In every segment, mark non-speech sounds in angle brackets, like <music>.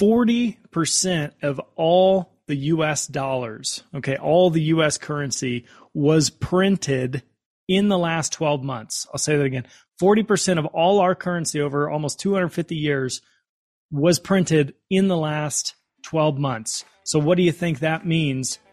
40% of all the US dollars, okay, all the US currency was printed in the last 12 months. I'll say that again. 40% of all our currency over almost 250 years was printed in the last 12 months. So, what do you think that means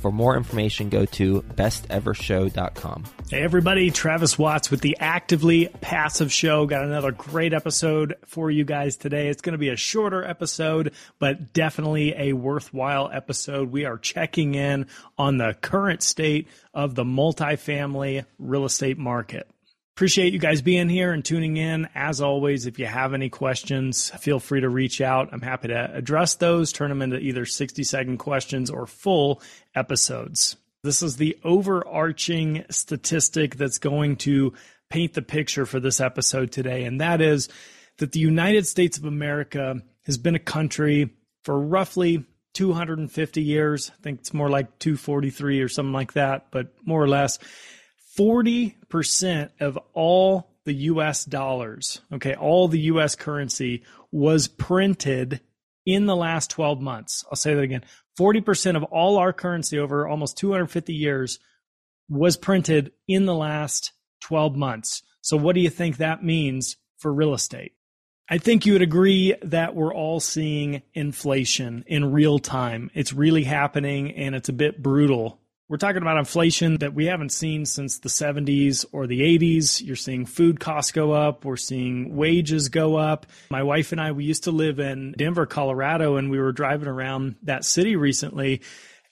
For more information, go to bestevershow.com. Hey, everybody, Travis Watts with the Actively Passive Show. Got another great episode for you guys today. It's going to be a shorter episode, but definitely a worthwhile episode. We are checking in on the current state of the multifamily real estate market. Appreciate you guys being here and tuning in. As always, if you have any questions, feel free to reach out. I'm happy to address those, turn them into either 60 second questions or full episodes. This is the overarching statistic that's going to paint the picture for this episode today, and that is that the United States of America has been a country for roughly 250 years. I think it's more like 243 or something like that, but more or less 40% of all the US dollars, okay, all the US currency was printed in the last 12 months. I'll say that again. 40% of all our currency over almost 250 years was printed in the last 12 months. So, what do you think that means for real estate? I think you would agree that we're all seeing inflation in real time. It's really happening and it's a bit brutal we're talking about inflation that we haven't seen since the 70s or the 80s. You're seeing food costs go up. We're seeing wages go up. My wife and I, we used to live in Denver, Colorado, and we were driving around that city recently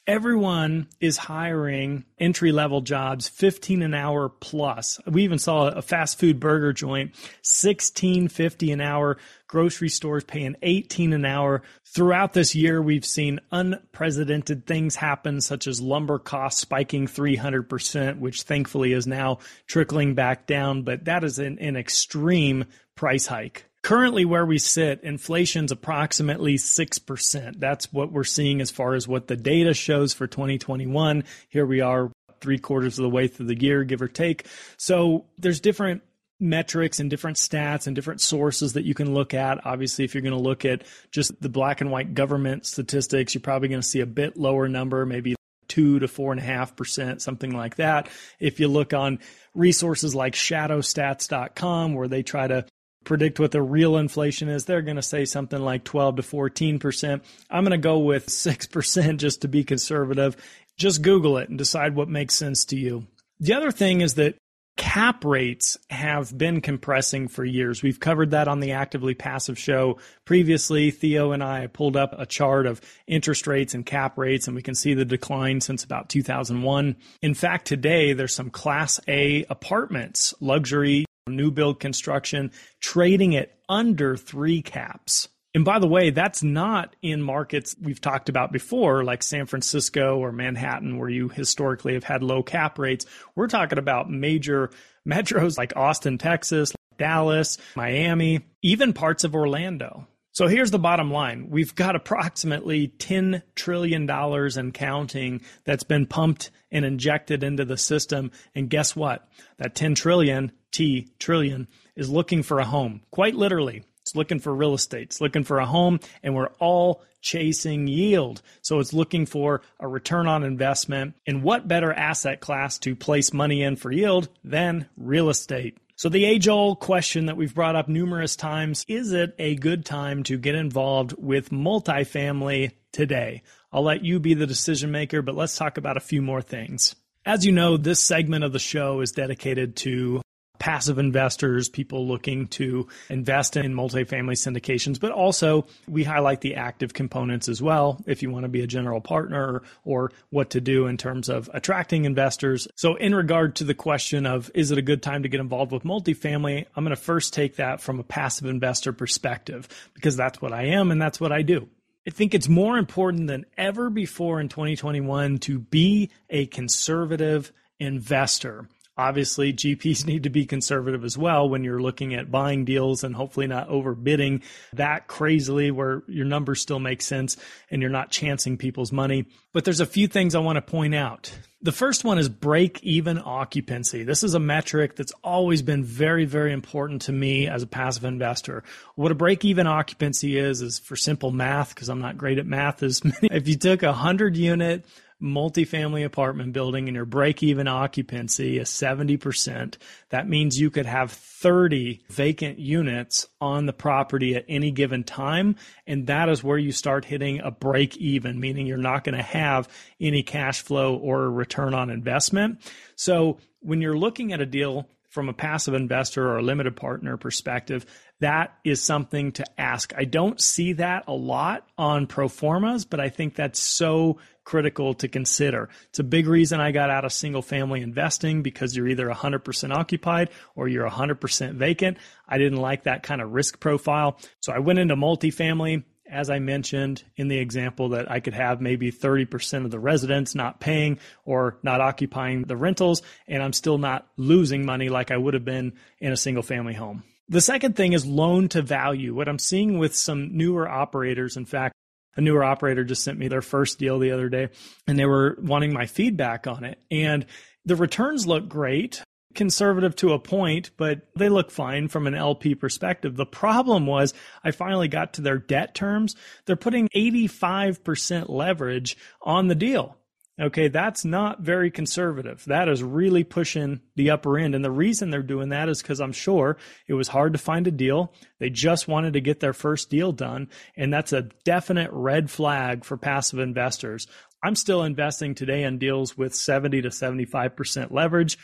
everyone is hiring entry level jobs 15 an hour plus. We even saw a fast food burger joint 16.50 an hour. Grocery stores paying 18 an hour. Throughout this year we've seen unprecedented things happen such as lumber costs spiking 300% which thankfully is now trickling back down but that is an, an extreme price hike Currently, where we sit, inflation's approximately 6%. That's what we're seeing as far as what the data shows for 2021. Here we are, three quarters of the way through the year, give or take. So there's different metrics and different stats and different sources that you can look at. Obviously, if you're going to look at just the black and white government statistics, you're probably going to see a bit lower number, maybe two to four and a half percent, something like that. If you look on resources like shadowstats.com, where they try to predict what the real inflation is, they're going to say something like 12 to 14%. I'm going to go with 6% <laughs> just to be conservative. Just Google it and decide what makes sense to you. The other thing is that cap rates have been compressing for years. We've covered that on the Actively Passive show previously. Theo and I pulled up a chart of interest rates and cap rates, and we can see the decline since about 2001. In fact, today there's some Class A apartments, luxury new build construction, trading it under three caps. And by the way, that's not in markets we've talked about before, like San Francisco or Manhattan, where you historically have had low cap rates. We're talking about major metros like Austin, Texas, Dallas, Miami, even parts of Orlando. So here's the bottom line. We've got approximately $10 trillion and counting that's been pumped and injected into the system. And guess what? That 10 trillion, T trillion, is looking for a home. Quite literally. It's looking for real estate. It's looking for a home and we're all chasing yield. So it's looking for a return on investment. And what better asset class to place money in for yield than real estate? So, the age old question that we've brought up numerous times is it a good time to get involved with multifamily today? I'll let you be the decision maker, but let's talk about a few more things. As you know, this segment of the show is dedicated to passive investors, people looking to invest in multifamily syndications, but also we highlight the active components as well if you want to be a general partner or what to do in terms of attracting investors. So, in regard to the question of is it a good time to get involved with multifamily, I'm going to first take that from a passive investor perspective because that's what I am and that's what I do. I think it's more important than ever before in 2021 to be a conservative investor. Obviously, GPs <laughs> need to be conservative as well when you're looking at buying deals and hopefully not overbidding that crazily where your numbers still make sense and you're not chancing people's money. But there's a few things I want to point out. The first one is break even occupancy. This is a metric that's always been very, very important to me as a passive investor. What a break even occupancy is, is for simple math, because I'm not great at math, is <laughs> if you took a hundred unit multifamily apartment building and your break even occupancy is 70%, that means you could have 30 vacant units on the property at any given time. And that is where you start hitting a break even, meaning you're not going to have any cash flow or return on investment. So when you're looking at a deal, from a passive investor or a limited partner perspective, that is something to ask. I don't see that a lot on pro formas, but I think that's so critical to consider. It's a big reason I got out of single family investing because you're either 100% occupied or you're 100% vacant. I didn't like that kind of risk profile. So I went into multifamily. As I mentioned in the example, that I could have maybe 30% of the residents not paying or not occupying the rentals, and I'm still not losing money like I would have been in a single family home. The second thing is loan to value. What I'm seeing with some newer operators, in fact, a newer operator just sent me their first deal the other day and they were wanting my feedback on it. And the returns look great, conservative to a point, but they look fine from an LP perspective. The problem was I finally got to their debt terms. They're putting 85% leverage on the deal. Okay, that's not very conservative. That is really pushing the upper end. And the reason they're doing that is because I'm sure it was hard to find a deal. They just wanted to get their first deal done. And that's a definite red flag for passive investors. I'm still investing today in deals with 70 to 75% leverage.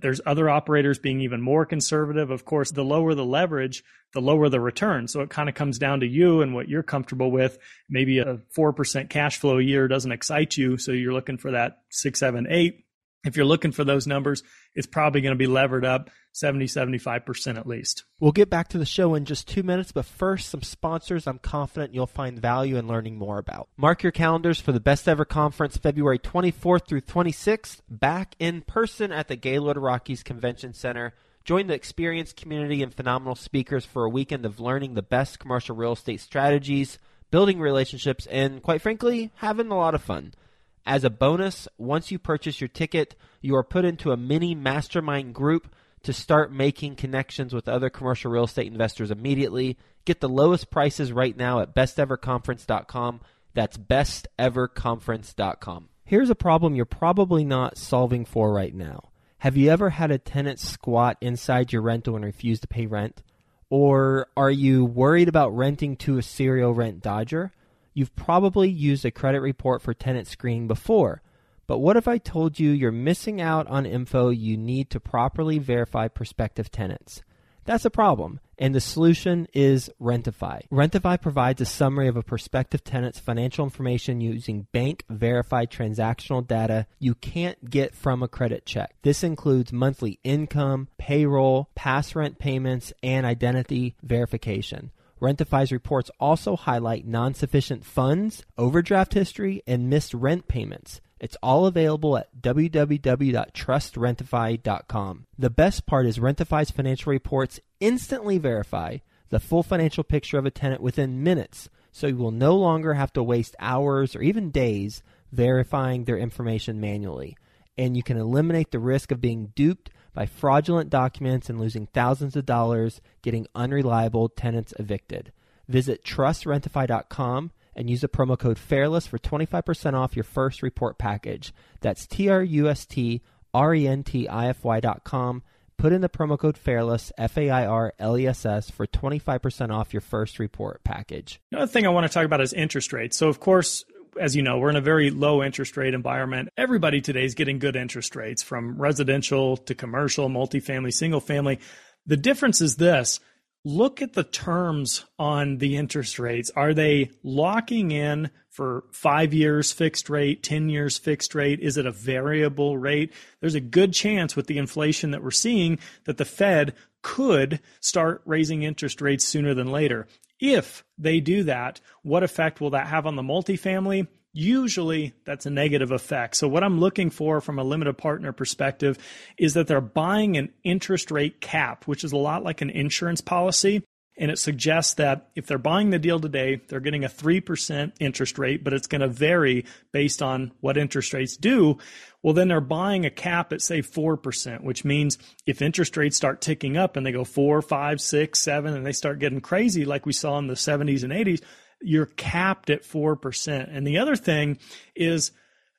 There's other operators being even more conservative. Of course, the lower the leverage, the lower the return. So it kind of comes down to you and what you're comfortable with. Maybe a 4% cash flow a year doesn't excite you. So you're looking for that six, seven, eight. If you're looking for those numbers, it's probably going to be levered up 70, 75% at least. We'll get back to the show in just two minutes, but first, some sponsors I'm confident you'll find value in learning more about. Mark your calendars for the Best Ever Conference February 24th through 26th, back in person at the Gaylord Rockies Convention Center. Join the experienced community and phenomenal speakers for a weekend of learning the best commercial real estate strategies, building relationships, and quite frankly, having a lot of fun. As a bonus, once you purchase your ticket, you are put into a mini mastermind group to start making connections with other commercial real estate investors immediately. Get the lowest prices right now at besteverconference.com. That's besteverconference.com. Here's a problem you're probably not solving for right now. Have you ever had a tenant squat inside your rental and refuse to pay rent? Or are you worried about renting to a serial rent dodger? You've probably used a credit report for tenant screening before. But what if I told you you're missing out on info you need to properly verify prospective tenants? That's a problem, and the solution is Rentify. Rentify provides a summary of a prospective tenant's financial information using bank verified transactional data you can't get from a credit check. This includes monthly income, payroll, past rent payments, and identity verification. Rentify's reports also highlight non sufficient funds, overdraft history, and missed rent payments. It's all available at www.trustrentify.com. The best part is Rentify's financial reports instantly verify the full financial picture of a tenant within minutes, so you will no longer have to waste hours or even days verifying their information manually. And you can eliminate the risk of being duped by fraudulent documents and losing thousands of dollars getting unreliable tenants evicted. Visit trustrentify.com and use the promo code FAIRLESS for 25% off your first report package. That's T R U S T R E N T I F Y.com. Put in the promo code FAIRLESS, F A I R L E S S, for 25% off your first report package. Another thing I want to talk about is interest rates. So, of course, as you know, we're in a very low interest rate environment. Everybody today is getting good interest rates from residential to commercial, multifamily, single family. The difference is this look at the terms on the interest rates. Are they locking in for five years fixed rate, 10 years fixed rate? Is it a variable rate? There's a good chance with the inflation that we're seeing that the Fed could start raising interest rates sooner than later. If they do that, what effect will that have on the multifamily? usually that's a negative effect. So what I'm looking for from a limited partner perspective is that they're buying an interest rate cap, which is a lot like an insurance policy. And it suggests that if they're buying the deal today, they're getting a 3% interest rate, but it's going to vary based on what interest rates do. Well, then they're buying a cap at say 4%, which means if interest rates start ticking up and they go four, five, six, seven, and they start getting crazy like we saw in the 70s and 80s, you're capped at 4%. And the other thing is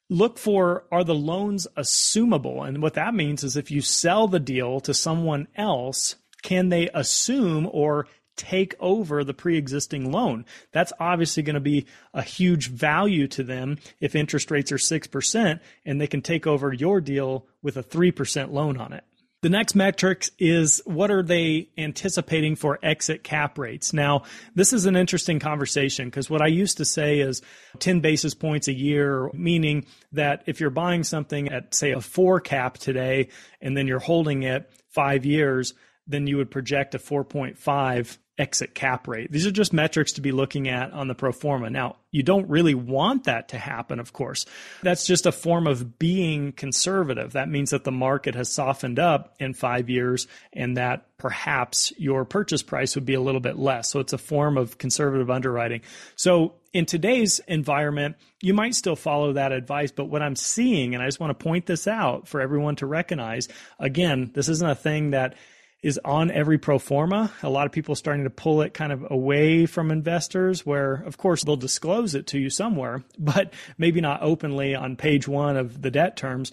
look for are the loans assumable? And what that means is if you sell the deal to someone else, can they assume or take over the pre-existing loan. That's obviously going to be a huge value to them if interest rates are 6% and they can take over your deal with a 3% loan on it. The next metric is what are they anticipating for exit cap rates? Now, this is an interesting conversation because what I used to say is 10 basis points a year, meaning that if you're buying something at, say, a four cap today and then you're holding it five years, then you would project a 4.5 exit cap rate. These are just metrics to be looking at on the pro forma. Now, you don't really want that to happen, of course. That's just a form of being conservative. That means that the market has softened up in five years and that perhaps your purchase price would be a little bit less. So it's a form of conservative underwriting. So in today's environment, you might still follow that advice, but what I'm seeing, and I just want to point this out for everyone to recognize, again, this isn't a thing that is on every pro forma. A lot of people starting to pull it kind of away from investors where of course they'll disclose it to you somewhere, <laughs> but maybe not openly on page one of the debt terms.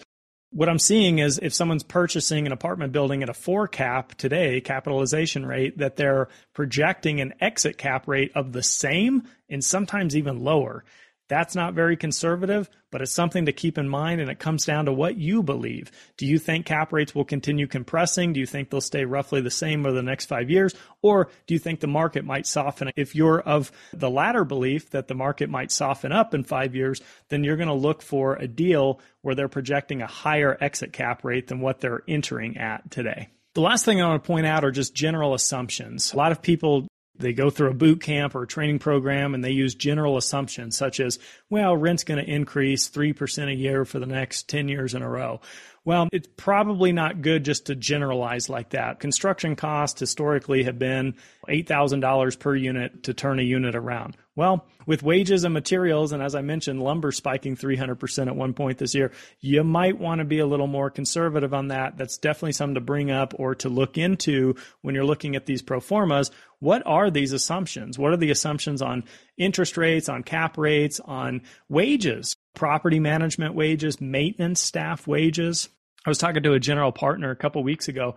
What I'm seeing is if someone's purchasing an apartment building at a four cap today, capitalization rate, that they're projecting an exit cap rate of the same and sometimes even lower. That's not very conservative, but it's something to keep in mind. And it comes down to what you believe. Do you think cap rates will continue compressing? Do you think they'll stay roughly the same over the next five years? Or do you think the market might soften? If you're of the latter belief that the market might soften up in five years, then you're going to look for a deal where they're projecting a higher exit cap rate than what they're entering at today. The last thing I want to point out are just general assumptions. A lot of people they go through a boot camp or a training program and they use general assumptions such as, well, rent's going to increase 3% a year for the next 10 years in a row. Well, it's probably not good just to generalize like that. Construction costs historically have been $8,000 per unit to turn a unit around. Well, with wages and materials, and as I mentioned, lumber spiking 300% at one point this year, you might want to be a little more conservative on that. That's definitely something to bring up or to look into when you're looking at these pro formas. What are these assumptions? What are the assumptions on interest rates, on cap rates, on wages? property management wages, maintenance staff wages. I was talking to a general partner a couple weeks ago.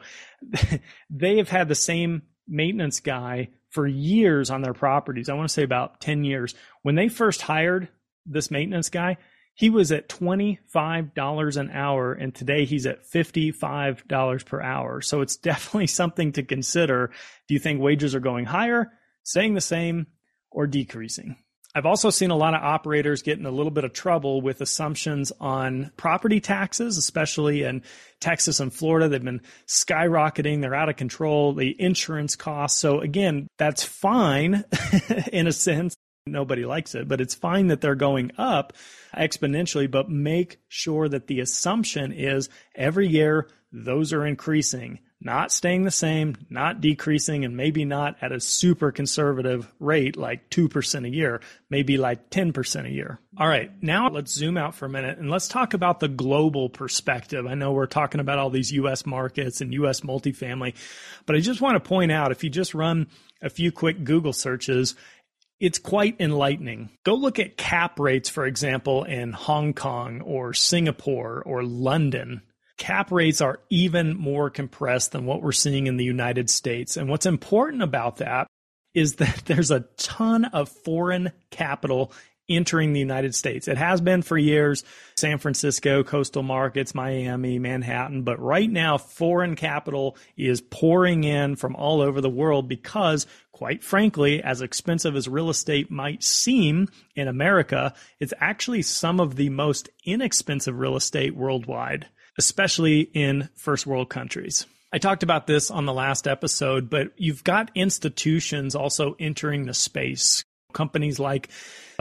<laughs> they have had the same maintenance guy for years on their properties. I want to say about 10 years. When they first hired this maintenance guy, he was at $25 an hour and today he's at $55 per hour. So it's <laughs> definitely something to consider. Do you think wages are going higher, staying the same, or decreasing? I've also seen a lot of operators get in a little bit of trouble with assumptions on property taxes, especially in Texas and Florida. They've been skyrocketing. They're out of control. The insurance costs. So again, that's fine <laughs> in a sense. Nobody likes it, but it's fine that they're going up exponentially, but make sure that the assumption is every year those are increasing not staying the same, not decreasing, and maybe not at a super conservative rate like 2% a year, maybe like 10% a year. All right, now let's zoom out for a minute and let's talk about the global perspective. I know we're talking about all these US markets and US multifamily, but I just want to point out if you just run a few quick Google searches, it's quite enlightening. Go look at cap rates, for example, in Hong Kong or Singapore or London cap rates are even more compressed than what we're seeing in the United States. And what's important about that is that <laughs> there's a ton of foreign capital entering the United States. It has been for years, San Francisco, coastal markets, Miami, Manhattan, but right now foreign capital is pouring in from all over the world because quite frankly, as expensive as real estate might seem in America, it's actually some of the most inexpensive real estate worldwide especially in first world countries. I talked about this on the last episode, but you've got institutions also entering the space. companies like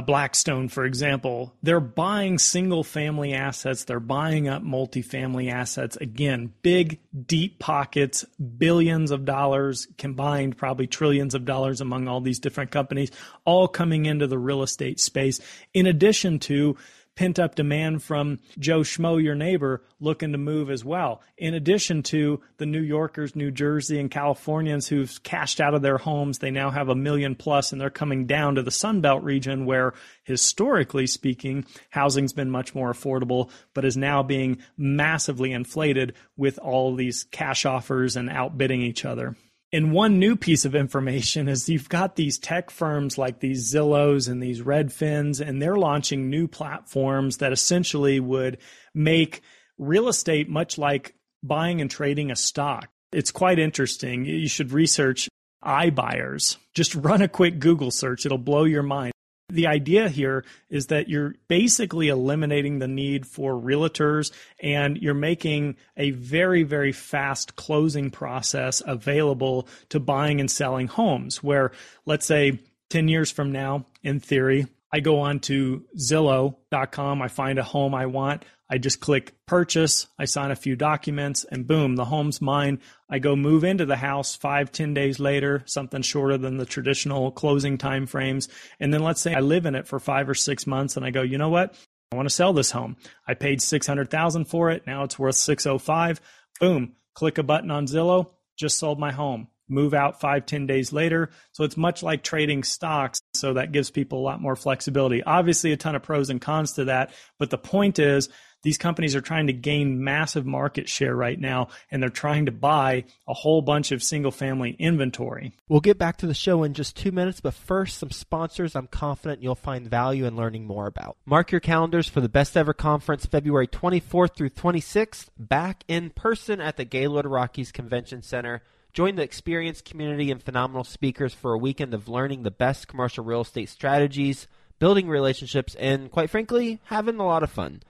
Blackstone, for example, they're buying single family assets. They're buying up multifamily assets. Again, big, deep pockets, billions of dollars combined, probably trillions of dollars among all these different companies, all coming into the real estate space, in addition to pent up demand from Joe Schmo, your neighbor, looking to move as well. In addition to the New Yorkers, New Jersey, and Californians who've cashed out of their homes, they now have a million plus and they're coming down to the Sun Belt region where historically speaking, housing's been much more affordable, but is now being massively inflated with all these cash offers and outbidding each other. And one new piece of information is you've got these tech firms like these Zillows and these Redfins, and they're launching new platforms that essentially would make real estate much like buying and trading a stock. It's quite interesting. You should research iBuyers. Just run a quick Google search, it'll blow your mind. The idea here is that you're basically eliminating the need for realtors and you're making a very, very fast closing process available to buying and selling homes. Where, let's say, 10 years from now, in theory, I go on to Zillow.com, I find a home I want. I just click purchase, I sign a few documents, and boom, the home's mine. I go move into the house five, ten days later, something shorter than the traditional closing time frames. And then let's say I live in it for five or six months and I go, you know what? I want to sell this home. I paid 600,000 for it. Now it's worth 605. Boom, click a button on Zillow, just sold my home. Move out five, ten days later. So it's much like trading stocks. So that gives people a lot more flexibility. Obviously, a ton of pros and cons to that. But the point is, these companies are trying to gain massive market share right now, and they're trying to buy a whole bunch of single family inventory. We'll get back to the show in just two minutes, but first, some sponsors I'm confident you'll find value in learning more about. Mark your calendars for the Best Ever Conference February 24th through 26th, back in person at the Gaylord Rockies Convention Center. Join the experienced community and phenomenal speakers for a weekend of learning the best commercial real estate strategies, building relationships, and quite frankly, having a lot of fun.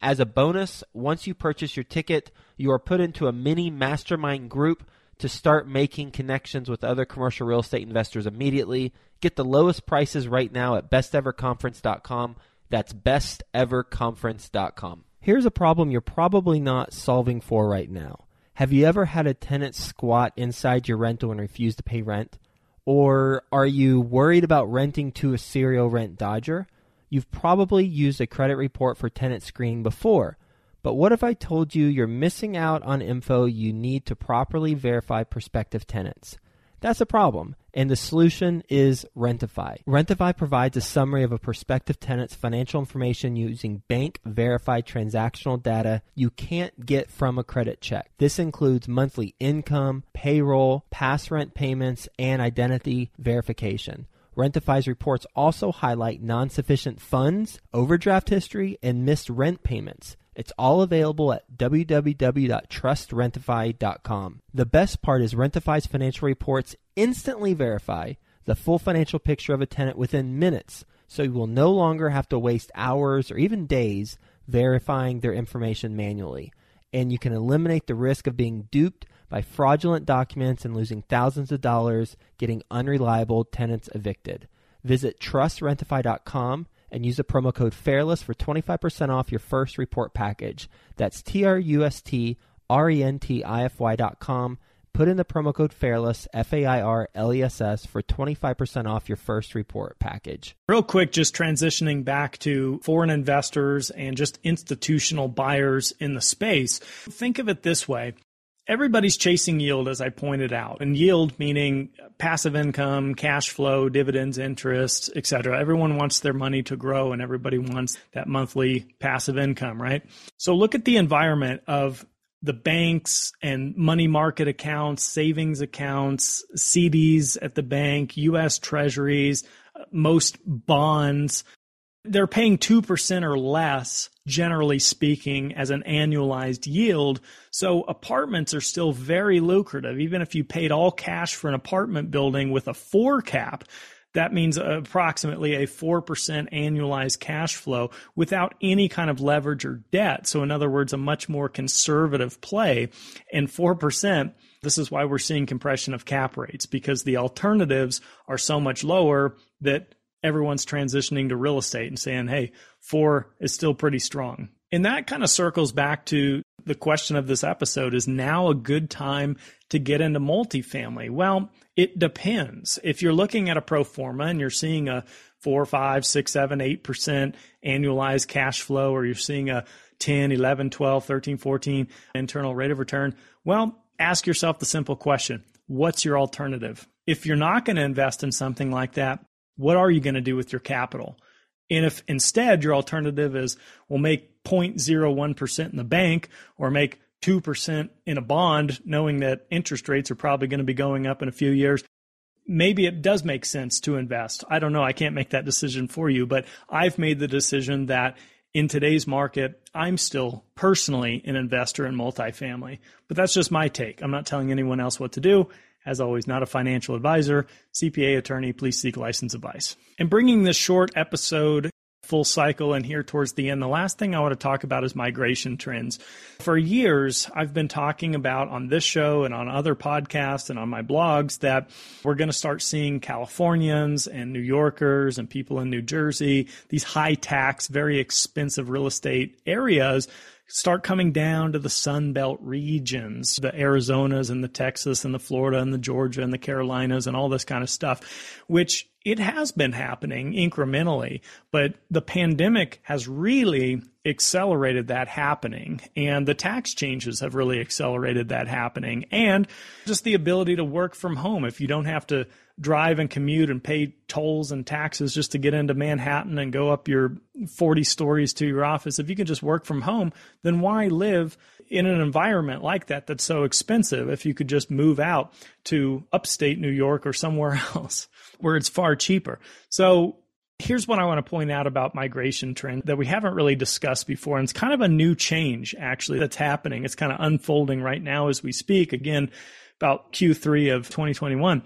As a bonus, once you purchase your ticket, you are put into a mini mastermind group to start making connections with other commercial real estate investors immediately. Get the lowest prices right now at besteverconference.com. That's besteverconference.com. Here's a problem you're probably not solving for right now. Have you ever had a tenant squat inside your rental and refuse to pay rent? Or are you worried about renting to a serial rent dodger? You've probably used a credit report for tenant screening before, but what if I told you you're missing out on info you need to properly verify prospective tenants? That's a problem, and the solution is Rentify. Rentify provides a summary of a prospective tenant's financial information using bank verified transactional data you can't get from a credit check. This includes monthly income, payroll, past rent payments, and identity verification. Rentify's reports also highlight non sufficient funds, overdraft history, and missed rent payments. It's all available at www.trustrentify.com. The best part is Rentify's financial reports instantly verify the full financial picture of a tenant within minutes, so you will no longer have to waste hours or even days verifying their information manually. And you can eliminate the risk of being duped by fraudulent documents and losing thousands of dollars getting unreliable tenants evicted. Visit trustrentify.com and use the promo code FAIRLESS for 25% off your first report package. That's T R U S T R E N T I F Y dot com. Put in the promo code FAIRLESS, F A I R L E S S, for 25% off your first report package. Real quick, just transitioning back to foreign investors and just institutional buyers in the space. Think of it this way everybody's chasing yield, as I pointed out, and yield meaning passive income, cash flow, dividends, interest, et cetera. Everyone wants their money to grow, and everybody wants that monthly passive income, right? So look at the environment of the banks and money market accounts, savings accounts, CDs at the bank, U.S. Treasuries, most bonds, they're paying 2% or less, generally speaking, as an annualized yield. So apartments are still very lucrative. Even if you paid all cash for an apartment building with a four cap, that means approximately a 4% annualized cash flow without any kind of leverage or debt. So, in other words, a much more conservative play. And 4%, this is why we're seeing compression of cap rates because the alternatives are so much lower that everyone's transitioning to real estate and saying, hey, four is still pretty strong. And that kind of circles back to the question of this episode is now a good time to get into multifamily? Well, it depends. If you're looking at a pro forma and you're seeing a four, five, six, seven, eight percent annualized cash flow, or you're seeing a 10, 11, 12, 13, 14 internal rate of return, well, ask yourself the simple question what's your alternative? If you're not going to invest in something like that, what are you going to do with your capital? And if instead your alternative is, we'll make 0.01% in the bank or make 2% in a bond, knowing that interest rates are probably going to be going up in a few years, maybe it does make sense to invest. I don't know. I can't make that decision for you, but I've made the decision that in today's market, I'm still personally an investor in multifamily. But that's just my take. I'm not telling anyone else what to do. As always, not a financial advisor, CPA attorney, please seek license advice. And bringing this short episode full cycle and here towards the end, the last thing I want to talk about is migration trends. For years, I've been talking about on this show and on other podcasts and on my blogs that we're going to start seeing Californians and New Yorkers and people in New Jersey, these high tax, very expensive real estate areas start coming down to the Sun Belt regions, the Arizonas and the Texas and the Florida and the Georgia and the Carolinas and all this kind of stuff, which it has been happening incrementally, but the pandemic has really accelerated that happening. And the tax changes have really accelerated that happening. And just the ability to work from home. If you don't have to drive and commute and pay tolls and taxes just to get into Manhattan and go up your 40 stories to your office, if you can just work from home, then why live in an environment like that that's so expensive if you could just move out to upstate New York or somewhere <laughs> else where it's far cheaper? So here's what I want to point out about migration trend that we haven't really discussed before. And it's kind of a new change actually that's happening. It's kind of unfolding right now as we speak. Again, about Q3 of 2021.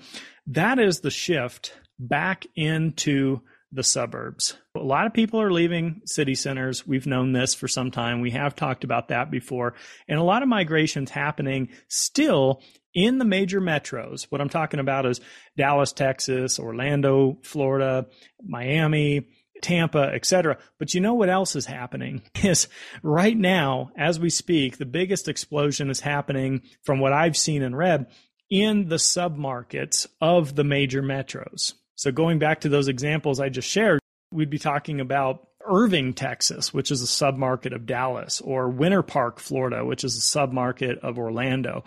That is the shift back into the suburbs. A lot of people are leaving city centers. We've known this for some time. We have talked about that before. And a lot of migrations happening still in the major metros. What I'm talking about is Dallas, Texas, Orlando, Florida, Miami, Tampa, etc. But you know what else is happening <laughs> is right now, as we speak, the biggest explosion is happening from what I've seen and read in the submarkets of the major metros. So going back to those examples I just shared, we'd be talking about Irving, Texas, which is a submarket of Dallas, or Winter Park, Florida, which is a submarket of Orlando,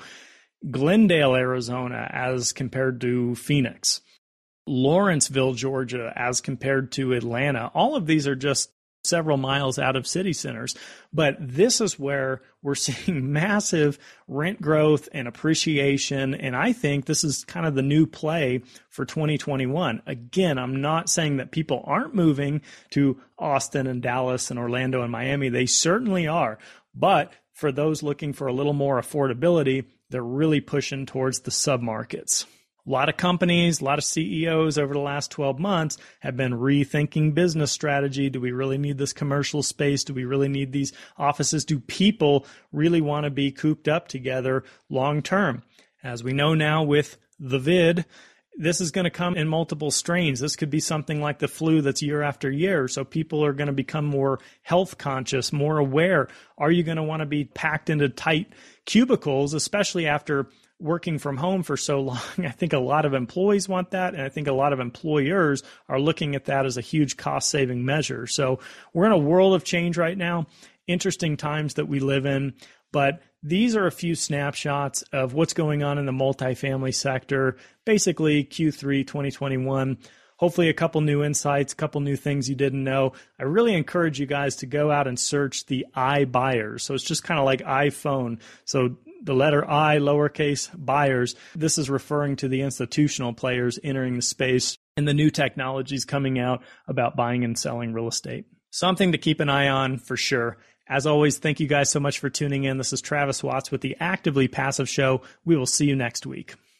Glendale, Arizona, as compared to Phoenix, Lawrenceville, Georgia, as compared to Atlanta. All of these are just several miles out of city centers. But this is where we're <laughs> seeing massive rent growth and appreciation. And I think this is kind of the new play for 2021. Again, I'm not saying that people aren't moving to Austin and Dallas and Orlando and Miami. They certainly are. But for those looking for a little more affordability, they're really pushing towards the submarkets. A lot of companies, a lot of CEOs over the last 12 months have been rethinking business strategy. Do we really need this commercial space? Do we really need these offices? Do people really want to be cooped up together long term? As we know now with the vid, this is going to come in multiple strains. This could be something like the flu that's year after year. So people are going to become more health conscious, more aware. Are you going to want to be packed into tight cubicles, especially after working from home for so long. <laughs> I think a lot of employees want that. And I think a lot of employers are looking at that as a huge cost saving measure. So we're in a world of change right now. Interesting times that we live in. But these are a few snapshots of what's going on in the multifamily sector, basically Q3 2021 hopefully a couple new insights, a couple new things you didn't know. I really encourage you guys to go out and search the iBuyers. So it's just kind of like iPhone. So the letter I, lowercase buyers, this is referring to the institutional players entering the space and the new technologies coming out about buying and selling real estate. Something to keep an eye on for sure. As always, thank you guys so much for tuning in. This is Travis Watts with the Actively Passive Show. We will see you next week.